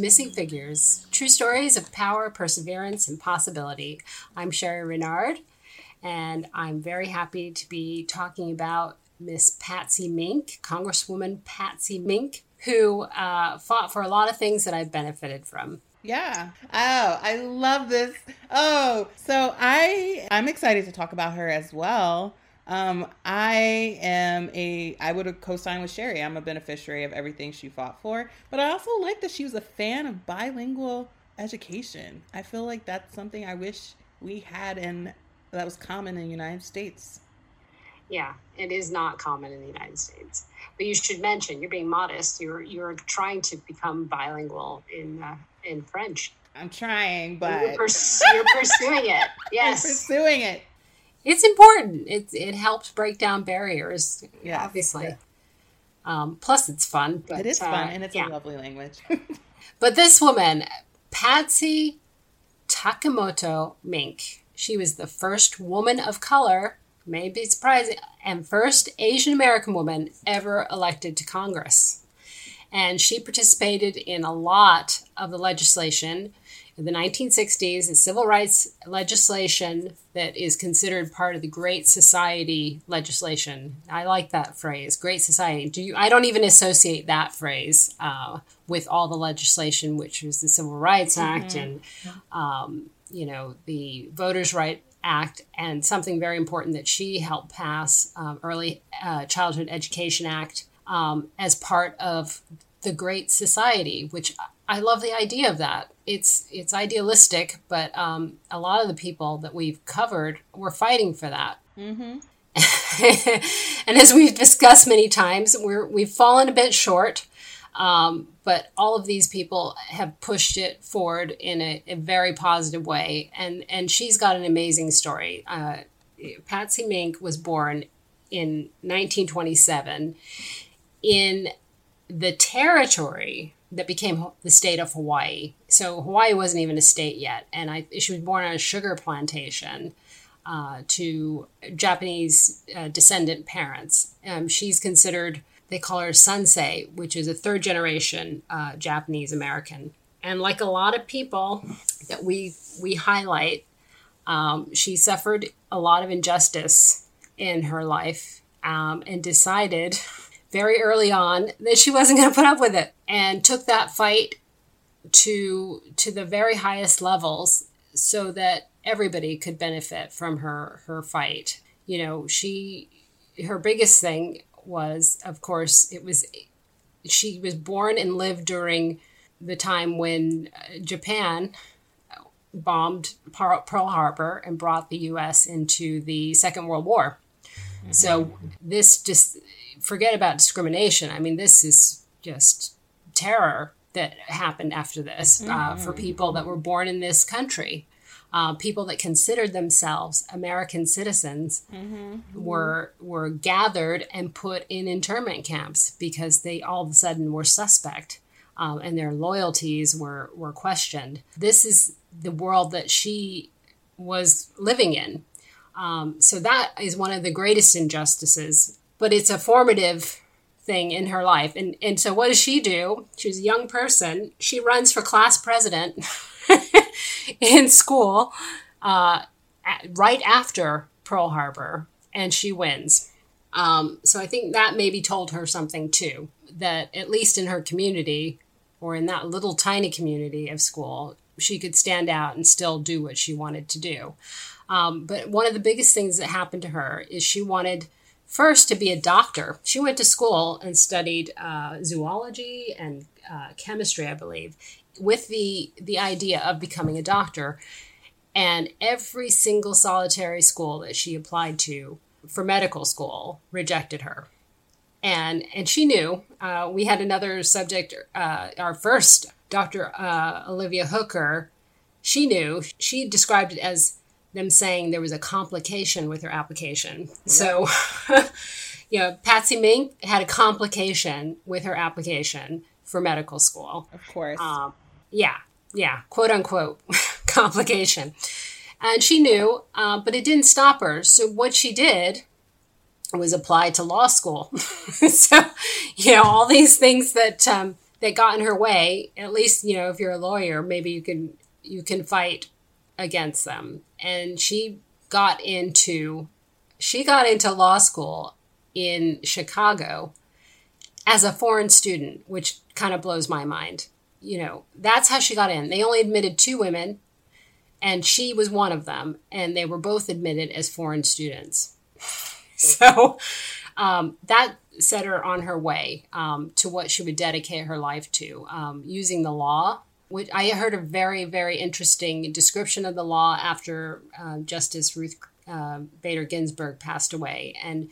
Missing Figures True Stories of Power, Perseverance, and Possibility. I'm Sherry Renard, and I'm very happy to be talking about Miss Patsy Mink, Congresswoman Patsy Mink, who uh, fought for a lot of things that I've benefited from. Yeah. Oh, I love this. Oh, so I I'm excited to talk about her as well. Um, I am a I would have co-signed with Sherry. I'm a beneficiary of everything she fought for, but I also like that she was a fan of bilingual education. I feel like that's something I wish we had and that was common in the United States. Yeah, it is not common in the United States. But you should mention you're being modest. You're you're trying to become bilingual in uh, in French. I'm trying, but you're, pers- you're pursuing it. Yes, I'm pursuing it. It's important. It it helps break down barriers. Yeah, obviously. Yeah. Um, plus, it's fun. But, it is fun, uh, and it's yeah. a lovely language. but this woman, Patsy Takemoto Mink, she was the first woman of color, may be surprising, and first Asian American woman ever elected to Congress. And she participated in a lot of the legislation in the 1960s, the civil rights legislation that is considered part of the Great Society legislation. I like that phrase, Great Society. Do you? I don't even associate that phrase uh, with all the legislation, which was the Civil Rights Act mm-hmm. and, um, you know, the Voters' Right Act, and something very important that she helped pass, um, Early uh, Childhood Education Act, um, as part of the Great Society, which I love the idea of that. It's it's idealistic, but um, a lot of the people that we've covered were fighting for that. Mm-hmm. and as we've discussed many times, we're we've fallen a bit short. Um, but all of these people have pushed it forward in a, a, very positive way, and and she's got an amazing story. Uh, Patsy Mink was born in 1927 in the territory that became the state of Hawaii. So Hawaii wasn't even a state yet, and I she was born on a sugar plantation uh, to Japanese uh, descendant parents. Um, she's considered they call her Sansei, which is a third generation uh, Japanese American. And like a lot of people that we we highlight, um, she suffered a lot of injustice in her life um, and decided very early on that she wasn't going to put up with it and took that fight to to the very highest levels so that everybody could benefit from her her fight you know she her biggest thing was of course it was she was born and lived during the time when uh, Japan bombed Pearl Harbor and brought the US into the Second World War. Mm-hmm. So this just forget about discrimination. I mean, this is just terror that happened after this mm-hmm. uh, for people that were born in this country. Uh, people that considered themselves American citizens mm-hmm. were were gathered and put in internment camps because they all of a sudden were suspect um, and their loyalties were were questioned. This is the world that she was living in. Um, so that is one of the greatest injustices but it's a formative thing in her life. And and so what does she do? She's a young person. She runs for class president in school uh, right after Pearl Harbor, and she wins. Um, so I think that maybe told her something too. That at least in her community, or in that little tiny community of school, she could stand out and still do what she wanted to do. Um, but one of the biggest things that happened to her is she wanted first to be a doctor. She went to school and studied uh, zoology and uh, chemistry, I believe, with the the idea of becoming a doctor. And every single solitary school that she applied to for medical school rejected her. And and she knew. Uh, we had another subject, uh, our first Dr. Uh, Olivia Hooker. She knew. She described it as them saying there was a complication with her application. So, you know, Patsy Mink had a complication with her application for medical school. Of course. Um, yeah, yeah, quote unquote complication. And she knew, uh, but it didn't stop her. So, what she did was apply to law school. so, you know, all these things that um, that got in her way, at least you know if you're a lawyer, maybe you can you can fight against them. And she got into she got into law school in Chicago as a foreign student, which kind of blows my mind. You know, that's how she got in. They only admitted two women, and she was one of them, and they were both admitted as foreign students. so um, that set her on her way um, to what she would dedicate her life to, um, using the law. Which I heard a very, very interesting description of the law after uh, Justice Ruth uh, Bader Ginsburg passed away, and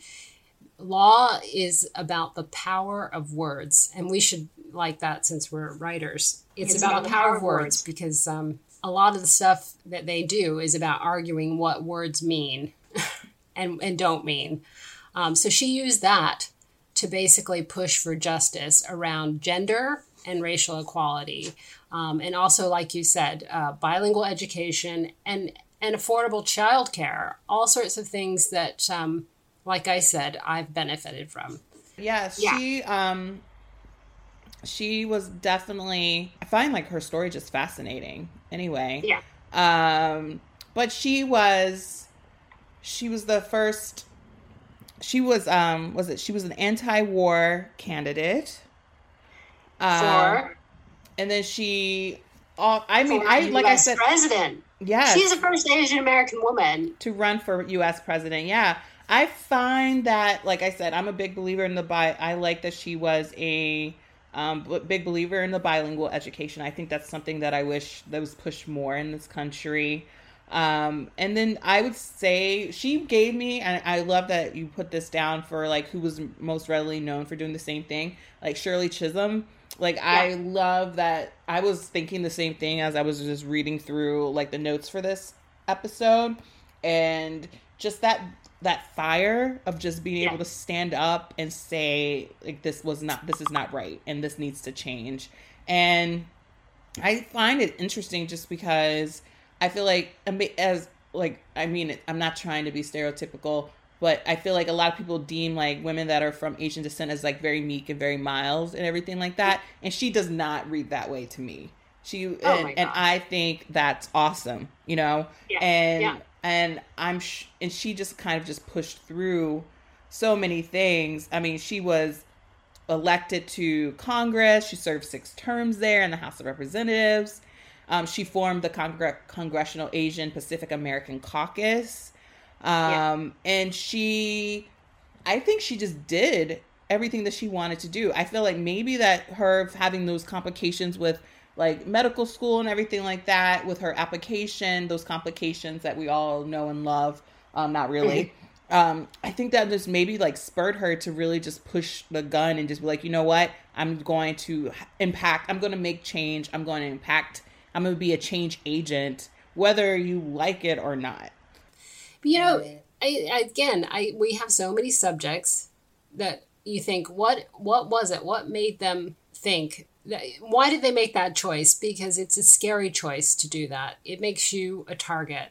law is about the power of words, and we should like that since we're writers. It's, it's about, about, the power, power of words, words because um, a lot of the stuff that they do is about arguing what words mean and and don't mean. Um, so she used that to basically push for justice around gender and racial equality, um, and also, like you said, uh, bilingual education and and affordable childcare. All sorts of things that, um, like I said, I've benefited from. Yeah, she yeah. um she was definitely I find like her story just fascinating anyway. Yeah. Um but she was she was the first she was um was it she was an anti-war candidate um, for and then she uh, i mean i like US i said president. Yeah she's the first asian american woman. To run for us president yeah. I find that like i said i'm a big believer in the bi i like that she was a um, big believer in the bilingual education. I think that's something that i wish that was pushed more in this country. Um, and then I would say she gave me, and I love that you put this down for like who was most readily known for doing the same thing, like Shirley Chisholm. Like yeah. I love that. I was thinking the same thing as I was just reading through like the notes for this episode, and just that that fire of just being yeah. able to stand up and say like this was not this is not right and this needs to change and i find it interesting just because I feel like as like I mean I'm not trying to be stereotypical, but I feel like a lot of people deem like women that are from Asian descent as like very meek and very mild and everything like that, and she does not read that way to me. She oh and, and I think that's awesome, you know. Yeah. And yeah. and I'm sh- and she just kind of just pushed through so many things. I mean, she was elected to Congress. She served six terms there in the House of Representatives. Um, she formed the Congre- Congressional Asian Pacific American Caucus. Um, yeah. And she, I think she just did everything that she wanted to do. I feel like maybe that her having those complications with like medical school and everything like that with her application, those complications that we all know and love, um, not really. Mm-hmm. Um, I think that just maybe like spurred her to really just push the gun and just be like, you know what, I'm going to impact, I'm going to make change, I'm going to impact I'm going to be a change agent, whether you like it or not. But, you know, I, again, I we have so many subjects that you think, what what was it? What made them think? That, why did they make that choice? Because it's a scary choice to do that. It makes you a target,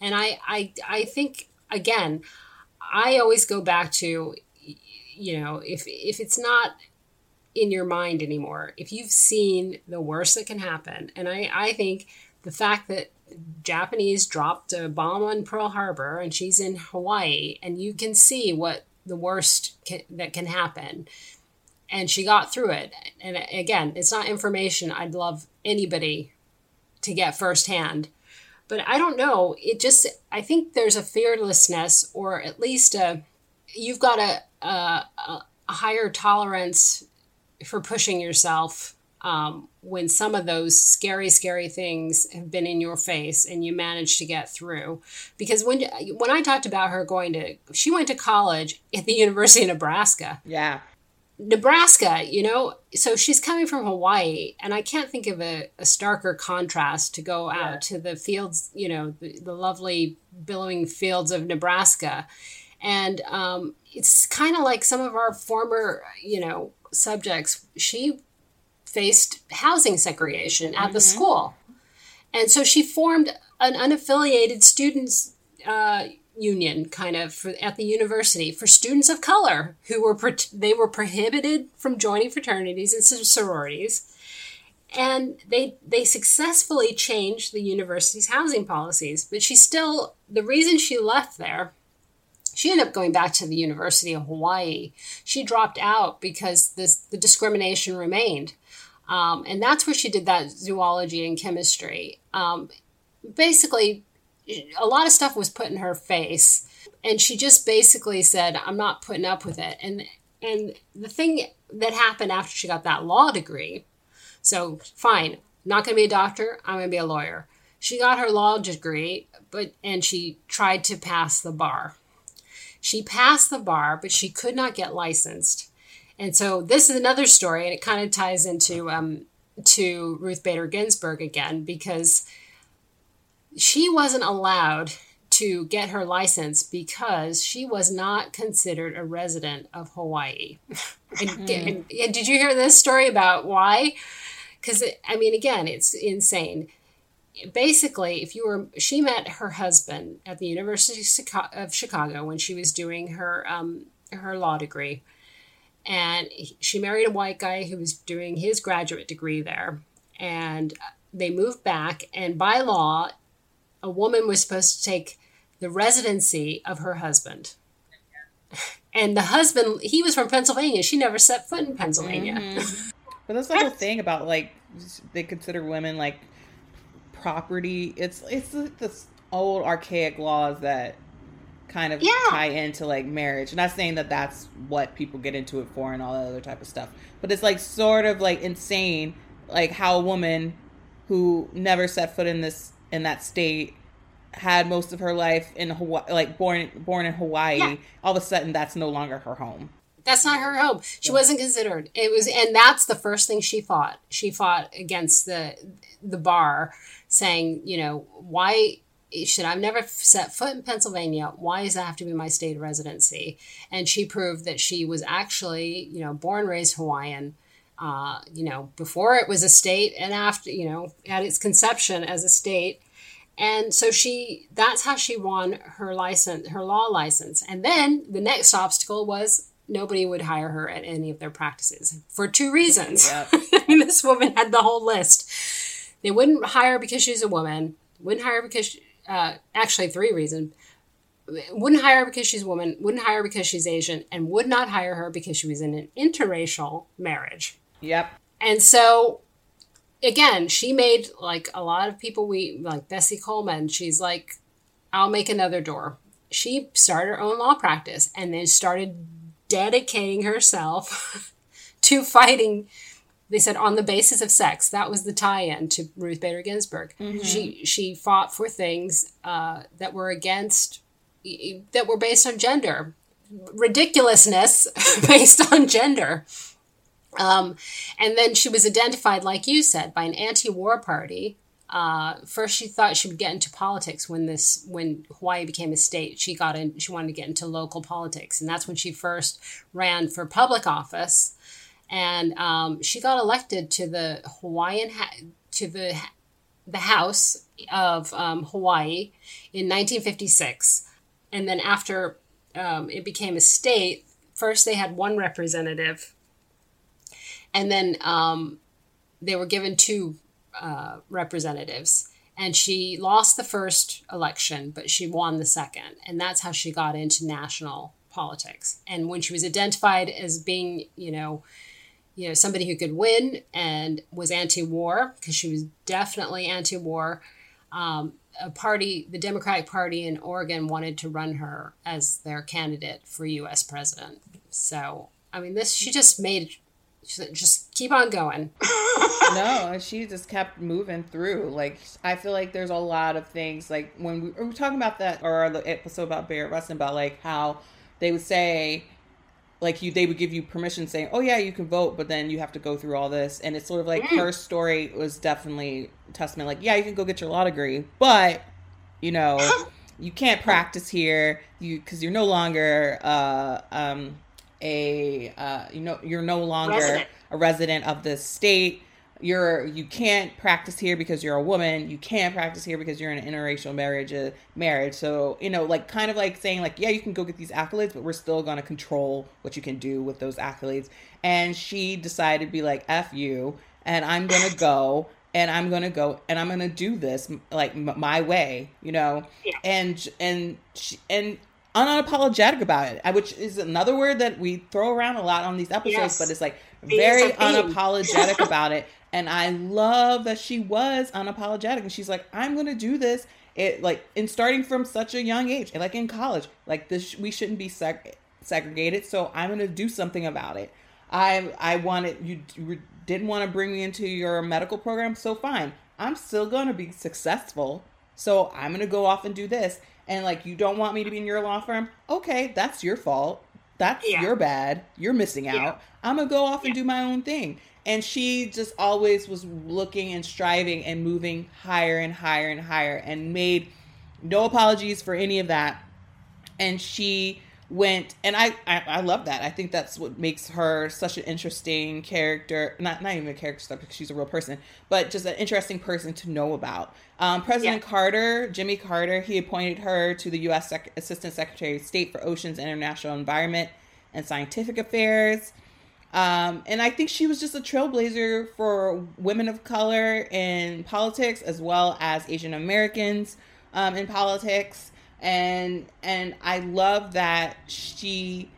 and I I I think again, I always go back to, you know, if if it's not in your mind anymore. If you've seen the worst that can happen, and I, I think the fact that Japanese dropped a bomb on Pearl Harbor and she's in Hawaii, and you can see what the worst can, that can happen. And she got through it. And again, it's not information I'd love anybody to get firsthand. But I don't know. It just, I think there's a fearlessness, or at least a, you've got a, a, a higher tolerance for pushing yourself um, when some of those scary, scary things have been in your face and you manage to get through. Because when when I talked about her going to, she went to college at the University of Nebraska. Yeah. Nebraska, you know, so she's coming from Hawaii, and I can't think of a, a starker contrast to go out yeah. to the fields, you know, the, the lovely billowing fields of Nebraska. And um, it's kind of like some of our former, you know, subjects, she faced housing segregation at mm-hmm. the school. And so she formed an unaffiliated students uh, union kind of for, at the university for students of color who were they were prohibited from joining fraternities and sororities and they they successfully changed the university's housing policies but she still the reason she left there she ended up going back to the university of hawaii. She dropped out because this the discrimination remained. Um, and that's where she did that zoology and chemistry. Um, basically a lot of stuff was put in her face and she just basically said i'm not putting up with it. And and the thing that happened after she got that law degree so fine not going to be a doctor i'm going to be a lawyer. She got her law degree but and she tried to pass the bar she passed the bar but she could not get licensed and so this is another story and it kind of ties into um, to ruth bader ginsburg again because she wasn't allowed to get her license because she was not considered a resident of Hawaii. and, mm. and, and, did you hear this story about why? Because, I mean, again, it's insane. Basically, if you were, she met her husband at the University of Chicago when she was doing her um, her law degree, and she married a white guy who was doing his graduate degree there, and they moved back. And by law, a woman was supposed to take the residency of her husband. And the husband, he was from Pennsylvania. She never set foot in Pennsylvania. Mm-hmm. But that's the whole thing about like they consider women like property. It's it's like this old archaic laws that kind of yeah. tie into like marriage. not saying that that's what people get into it for and all that other type of stuff, but it's like sort of like insane, like how a woman who never set foot in this in that state had most of her life in Hawaii, like born born in Hawaii. Yeah. All of a sudden, that's no longer her home. That's not her home. She yeah. wasn't considered. It was, and that's the first thing she fought. She fought against the the bar, saying, you know, why should I've never set foot in Pennsylvania? Why does that have to be my state of residency? And she proved that she was actually, you know, born raised Hawaiian. Uh, you know, before it was a state, and after, you know, at its conception as a state, and so she that's how she won her license, her law license. And then the next obstacle was nobody would hire her at any of their practices for two reasons. Yep. I mean, this woman had the whole list. They wouldn't hire because she's a woman. Wouldn't hire because she, uh, actually three reasons. Wouldn't hire because she's a woman. Wouldn't hire because she's Asian, and would not hire her because she was in an interracial marriage. Yep. And so again, she made like a lot of people we like Bessie Coleman. She's like, I'll make another door. She started her own law practice and then started dedicating herself to fighting. They said on the basis of sex. That was the tie-in to Ruth Bader Ginsburg. Mm-hmm. She she fought for things uh, that were against that were based on gender, ridiculousness based on gender. Um, and then she was identified, like you said, by an anti-war party. Uh, first, she thought she would get into politics when this when Hawaii became a state. She got in. She wanted to get into local politics, and that's when she first ran for public office. And um, she got elected to the Hawaiian to the the House of um, Hawaii in 1956. And then after um, it became a state, first they had one representative and then um, they were given two uh, representatives. And she lost the first election, but she won the second. And that's how she got into national politics. And when she was identified as being, you know, you know, somebody who could win and was anti-war, because she was definitely anti-war, um, a party, the Democratic Party in Oregon, wanted to run her as their candidate for U.S. president. So, I mean, this she just made she just keep on going. no, she just kept moving through. Like I feel like there's a lot of things like when we, we were talking about that or the episode about Bayard Rustin about like how they would say like you they would give you permission saying, "Oh yeah, you can vote," but then you have to go through all this and it's sort of like mm. her story was definitely testament like, "Yeah, you can go get your law degree, but you know, you can't practice here you cuz you're no longer uh um a uh, you know you're no longer resident. a resident of the state you're you can't practice here because you're a woman. You can't practice here because you're in an interracial marriage uh, marriage. So you know like kind of like saying like yeah you can go get these accolades but we're still going to control what you can do with those accolades. And she decided to be like f you and i'm going to go and i'm going to go and i'm going to do this like m- my way you know? Yeah. and and she, and unapologetic about it which is another word that we throw around a lot on these episodes yes. but it's like very unapologetic about it and I love that she was unapologetic and she's like, I'm going to do this. It like in starting from such a young age, like in college, like this, we shouldn't be seg- segregated. So I'm going to do something about it. I, I wanted, you, you didn't want to bring me into your medical program. So fine. I'm still going to be successful. So I'm going to go off and do this. And like, you don't want me to be in your law firm. Okay. That's your fault. That's yeah. your bad. You're missing out. Yeah. I'm going to go off and do my own thing and she just always was looking and striving and moving higher and higher and higher and made no apologies for any of that. And she went and I, I, I love that. I think that's what makes her such an interesting character. Not not even a character because she's a real person but just an interesting person to know about. Um, president yeah. carter jimmy carter he appointed her to the u.s Sec- assistant secretary of state for oceans international environment and scientific affairs um, and I think she was just a trailblazer for women of color in politics as well as Asian Americans um, in politics. And and I love that she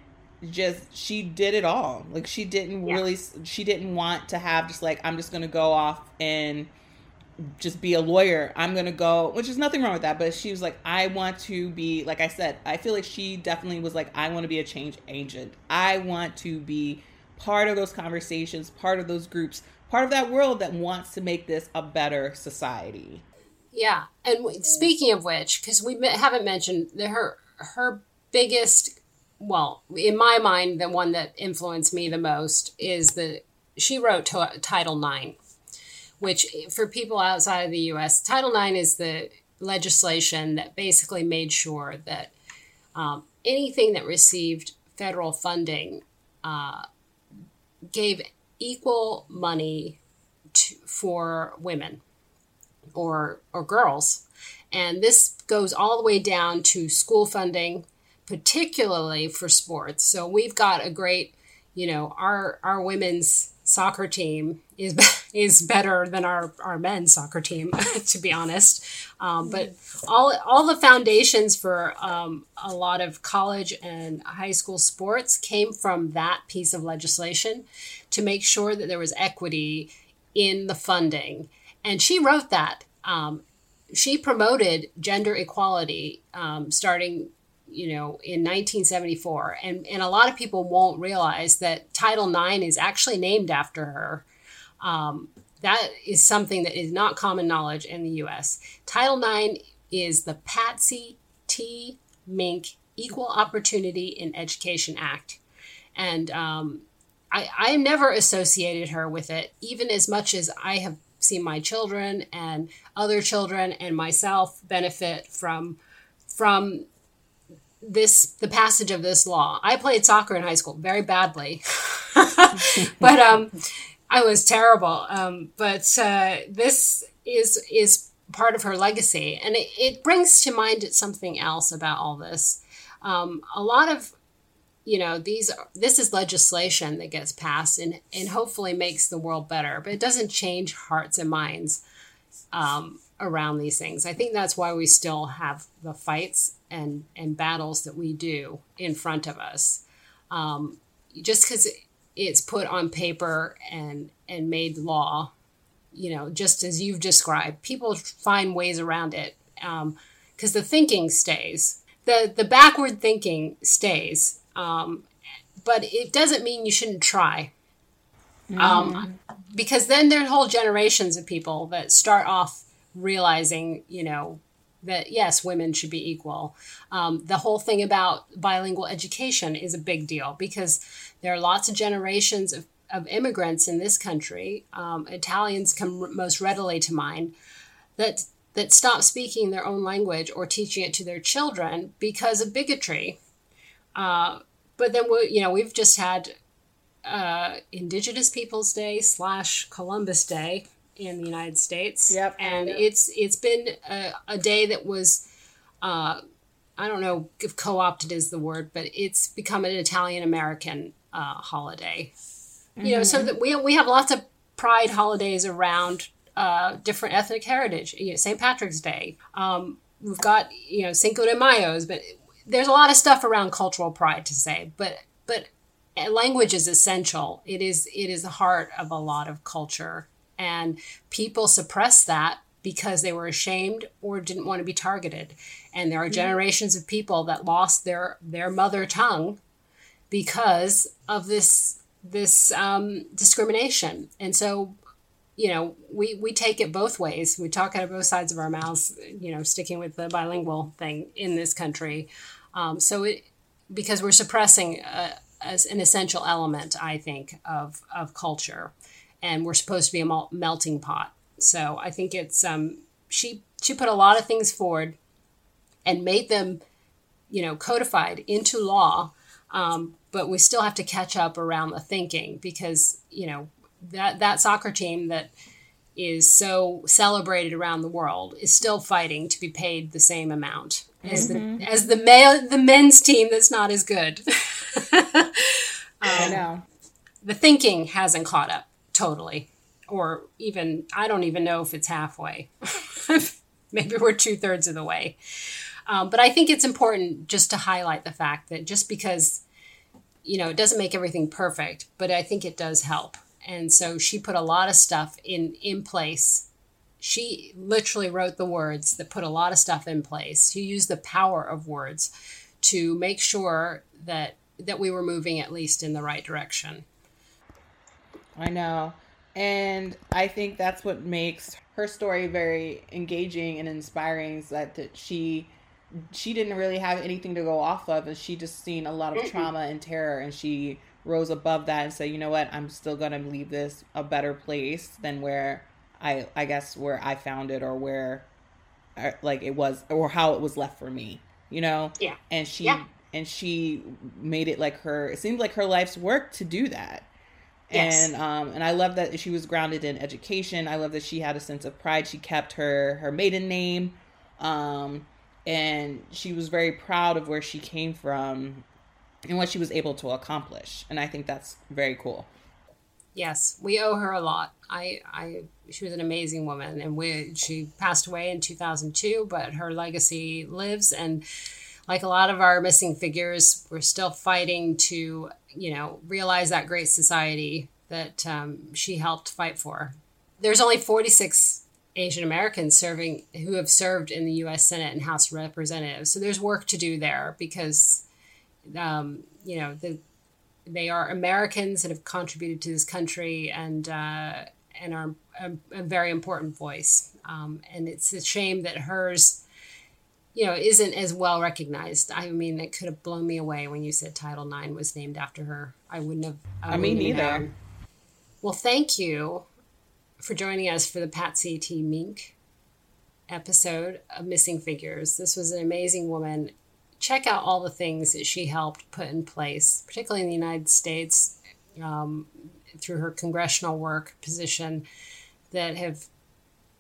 just she did it all. Like she didn't yeah. really she didn't want to have just like I'm just gonna go off and just be a lawyer. I'm gonna go, which is nothing wrong with that. But she was like, I want to be, like I said, I feel like she definitely was like, I want to be a change agent. I want to be part of those conversations, part of those groups, part of that world that wants to make this a better society. Yeah, and speaking of which, because we haven't mentioned her her biggest, well, in my mind, the one that influenced me the most is that she wrote to, Title IX, which for people outside of the U.S., Title IX is the legislation that basically made sure that um, anything that received federal funding uh, gave equal money to, for women or or girls. And this goes all the way down to school funding particularly for sports. So we've got a great you know our our women's soccer team is is better than our our men's soccer team to be honest um, but all all the foundations for um, a lot of college and high school sports came from that piece of legislation to make sure that there was equity in the funding. And she wrote that. Um, she promoted gender equality um, starting you know in 1974 and and a lot of people won't realize that title ix is actually named after her um, that is something that is not common knowledge in the us title ix is the patsy t. Mink equal opportunity in education act. And um, I, I never associated her with it, even as much as I have seen my children and other children and myself benefit from from this the passage of this law. I played soccer in high school very badly, but um, I was terrible. Um, but uh, this is is part of her legacy, and it, it brings to mind something else about all this. Um, a lot of you know these are, this is legislation that gets passed and and hopefully makes the world better but it doesn't change hearts and minds um, around these things i think that's why we still have the fights and and battles that we do in front of us um, just because it's put on paper and and made law you know just as you've described people find ways around it because um, the thinking stays the the backward thinking stays um, but it doesn't mean you shouldn't try. Mm. Um, because then there are whole generations of people that start off realizing, you know, that yes, women should be equal. Um, the whole thing about bilingual education is a big deal because there are lots of generations of, of immigrants in this country. Um, Italians come most readily to mind that that stop speaking their own language or teaching it to their children because of bigotry uh, but then we, you know, we've just had uh, Indigenous Peoples Day slash Columbus Day in the United States. Yep. And it's it's been a, a day that was, uh, I don't know if co-opted is the word, but it's become an Italian American uh, holiday. You know, so that we we have lots of pride holidays around uh, different ethnic heritage. You know, St. Patrick's Day. Um, we've got you know Cinco de Mayo's, but there's a lot of stuff around cultural pride to say. But but language is essential. It is it is the heart of a lot of culture, and people suppress that because they were ashamed or didn't want to be targeted. And there are generations of people that lost their their mother tongue because of this this um, discrimination. And so, you know, we we take it both ways. We talk out of both sides of our mouths. You know, sticking with the bilingual thing in this country. Um, so it because we're suppressing uh, as an essential element, I think, of of culture, and we're supposed to be a melting pot. So I think it's um, she she put a lot of things forward, and made them, you know, codified into law. Um, but we still have to catch up around the thinking because you know that that soccer team that is so celebrated around the world is still fighting to be paid the same amount as Mm-hmm. the as the male the men's team that's not as good. I know. the thinking hasn't caught up totally, or even I don't even know if it's halfway. Maybe we're two thirds of the way. Um, but I think it's important just to highlight the fact that just because you know it doesn't make everything perfect, but I think it does help. And so she put a lot of stuff in in place. She literally wrote the words that put a lot of stuff in place. She used the power of words to make sure that that we were moving at least in the right direction. I know. And I think that's what makes her story very engaging and inspiring is that, that she she didn't really have anything to go off of and she just seen a lot of trauma and terror and she rose above that and said, "You know what? I'm still going to leave this a better place than where I I guess where I found it or where uh, like it was or how it was left for me." You know? Yeah. And she Yeah. and she made it like her it seemed like her life's work to do that Yes. and um and I love that she was grounded in education. I love that she had a sense of pride. She kept her her maiden name, um, and she was very proud of where she came from and what she was able to accomplish. And I think that's very cool. Yes, we owe her a lot. I, I, she was an amazing woman, and we, she passed away in 2002, but her legacy lives. And like a lot of our missing figures, we're still fighting to, you know, realize that great society that um, she helped fight for. There's only 46 Asian Americans serving who have served in the U.S. Senate and House of Representatives. So there's work to do there because, um, you know, the they are Americans that have contributed to this country and uh, and are a, a very important voice. Um, and it's a shame that hers, you know, isn't as well recognized. I mean, it could have blown me away when you said Title IX was named after her. I wouldn't have. I mean, wouldn't have neither. known. Well, thank you for joining us for the Patsy T. Mink episode of Missing Figures. This was an amazing woman. Check out all the things that she helped put in place, particularly in the United States, um, through her congressional work position, that have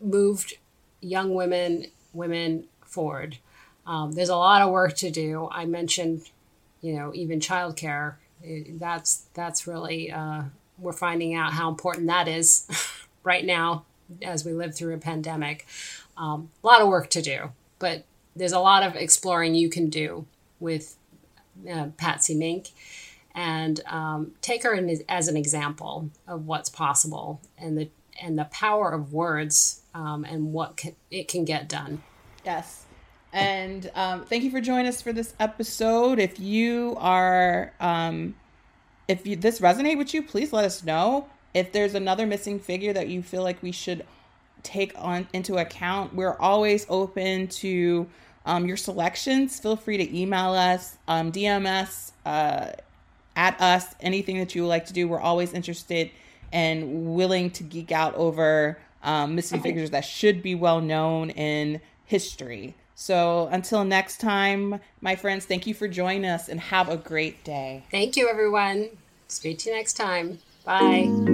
moved young women women forward. Um, there's a lot of work to do. I mentioned, you know, even childcare. That's that's really uh, we're finding out how important that is right now as we live through a pandemic. Um, a lot of work to do, but there's a lot of exploring you can do with uh, Patsy Mink, and um, take her in, as an example of what's possible and the and the power of words um, and what can, it can get done. Yes. And um, thank you for joining us for this episode. If you are, um, if you, this resonate with you, please let us know. If there's another missing figure that you feel like we should take on into account, we're always open to um, your selections. Feel free to email us, um, DM us, uh, at us, anything that you would like to do. We're always interested and willing to geek out over um, missing figures that should be well known in history. So until next time, my friends, thank you for joining us and have a great day. Thank you, everyone. Speak to you next time. Bye.